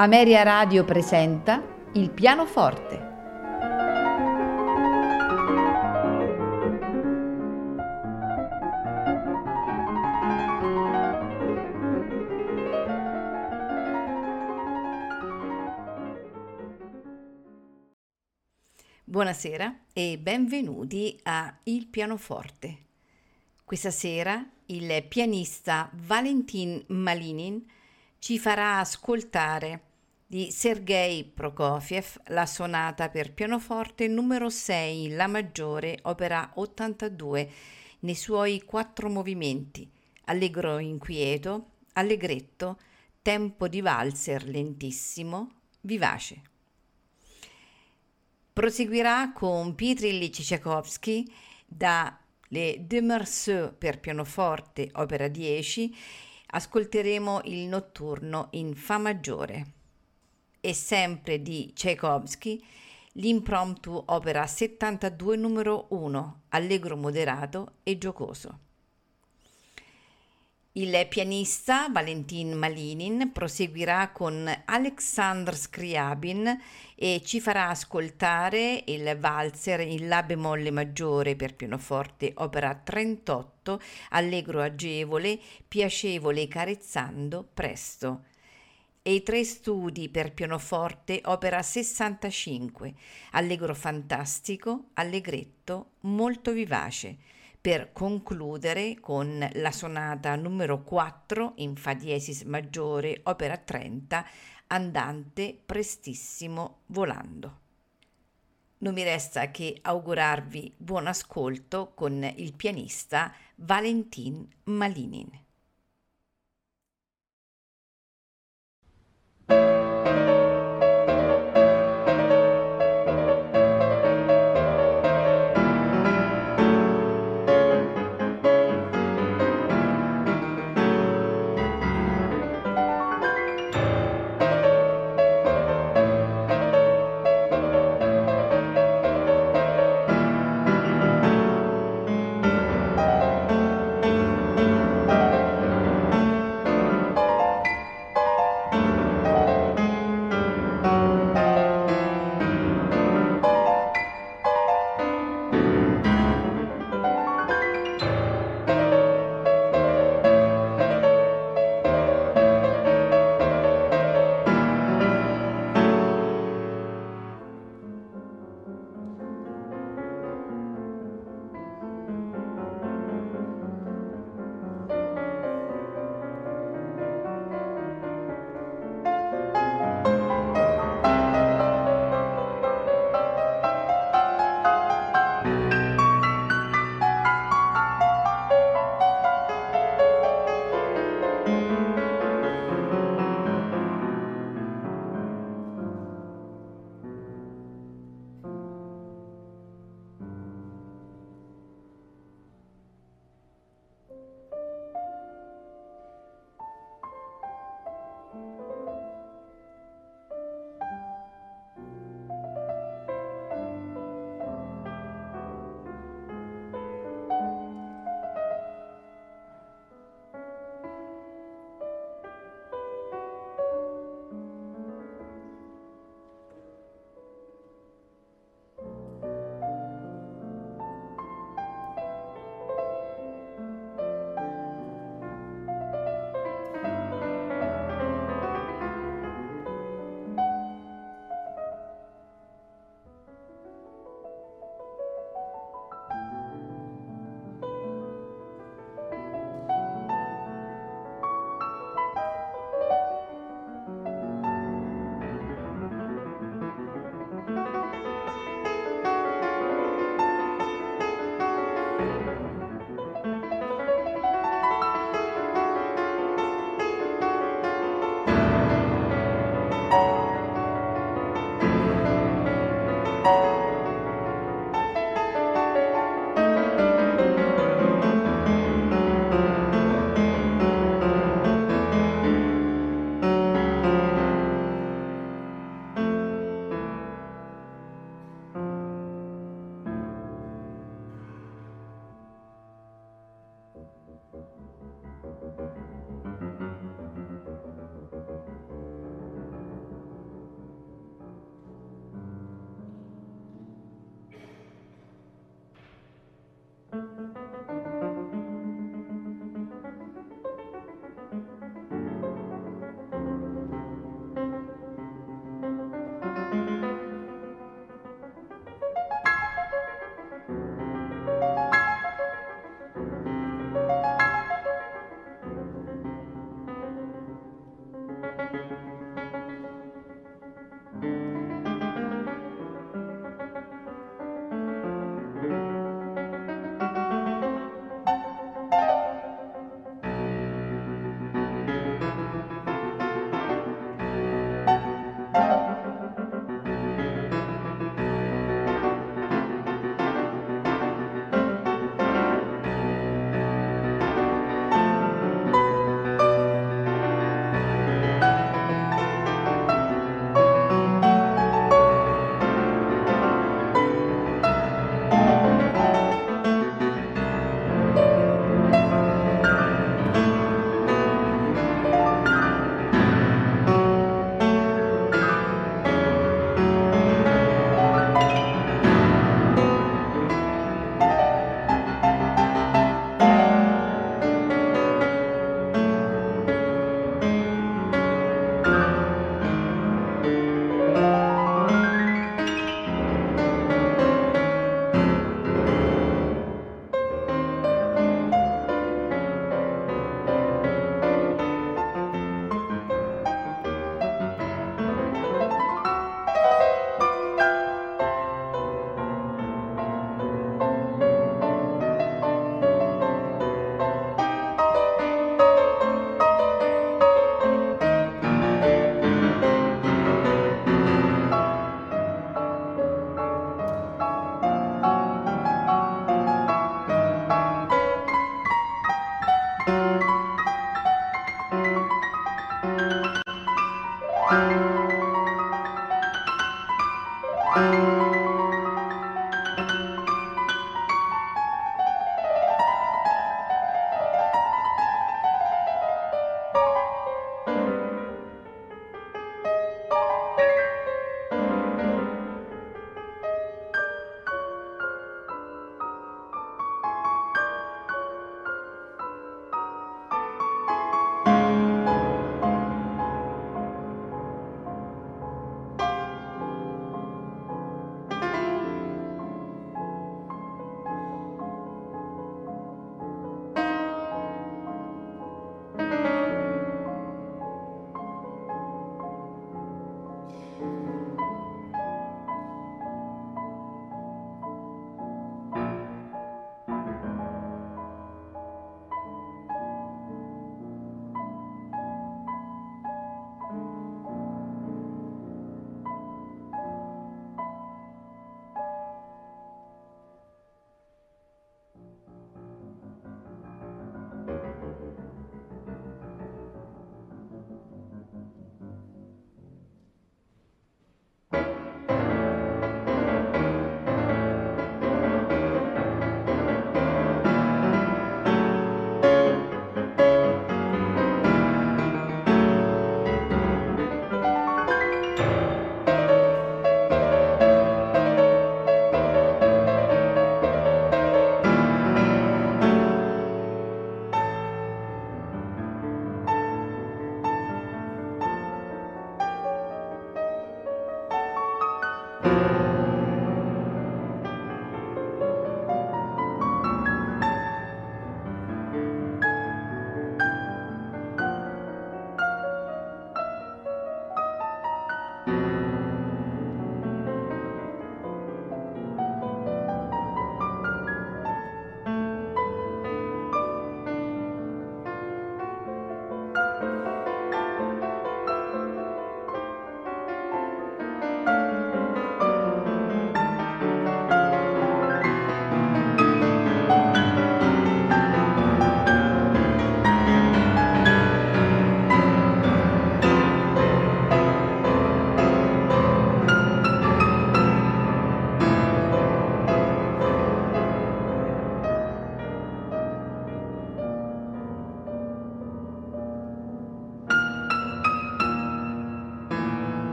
Ameria Radio presenta Il pianoforte. Buonasera e benvenuti a Il pianoforte. Questa sera il pianista Valentin Malinin ci farà ascoltare di Sergei Prokofiev la sonata per pianoforte numero 6, la maggiore, opera 82, nei suoi quattro movimenti, allegro inquieto, allegretto, tempo di valzer lentissimo, vivace. Proseguirà con Pietr Ilyich Tchaikovsky da Le Demerceaux per pianoforte, opera 10, ascolteremo il notturno in Fa maggiore e sempre di Tchaikovsky, l'impromptu opera 72 numero 1, allegro moderato e giocoso. Il pianista Valentin Malinin proseguirà con Alexandr Scriabin e ci farà ascoltare il valzer in La bemolle maggiore per pianoforte, opera 38, allegro agevole, piacevole carezzando presto e i tre studi per pianoforte, opera 65, allegro fantastico, allegretto, molto vivace, per concludere con la sonata numero 4 in Fa diesis maggiore, opera 30, andante prestissimo volando. Non mi resta che augurarvi buon ascolto con il pianista Valentin Malinin.